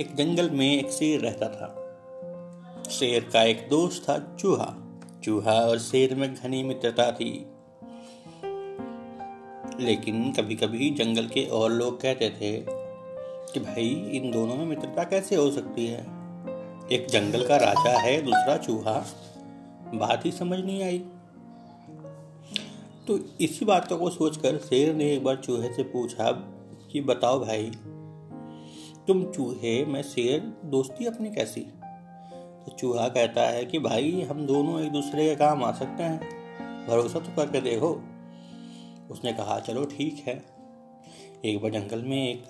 एक जंगल में एक शेर रहता था। शेर का एक दोस्त था, चूहा। चूहा और शेर में घनी मित्रता थी। लेकिन कभी कभी जंगल के और लोग कहते थे कि, भाई, इन दोनों में मित्रता कैसे हो सकती है? एक जंगल का राजा है, दूसरा चूहा। बात ही समझ नहीं आई। तो इसी बात को सोचकर शेर ने एक बार चूहे से पूछा कि, बताओ भाई तुम चूहे, मैं शेर, दोस्ती अपनी कैसी? तो चूहा कहता है कि भाई, हम दोनों एक दूसरे के काम आ सकते हैं। भरोसा तो करके देखो। उसने कहा, चलो ठीक है। एक बार जंगल में एक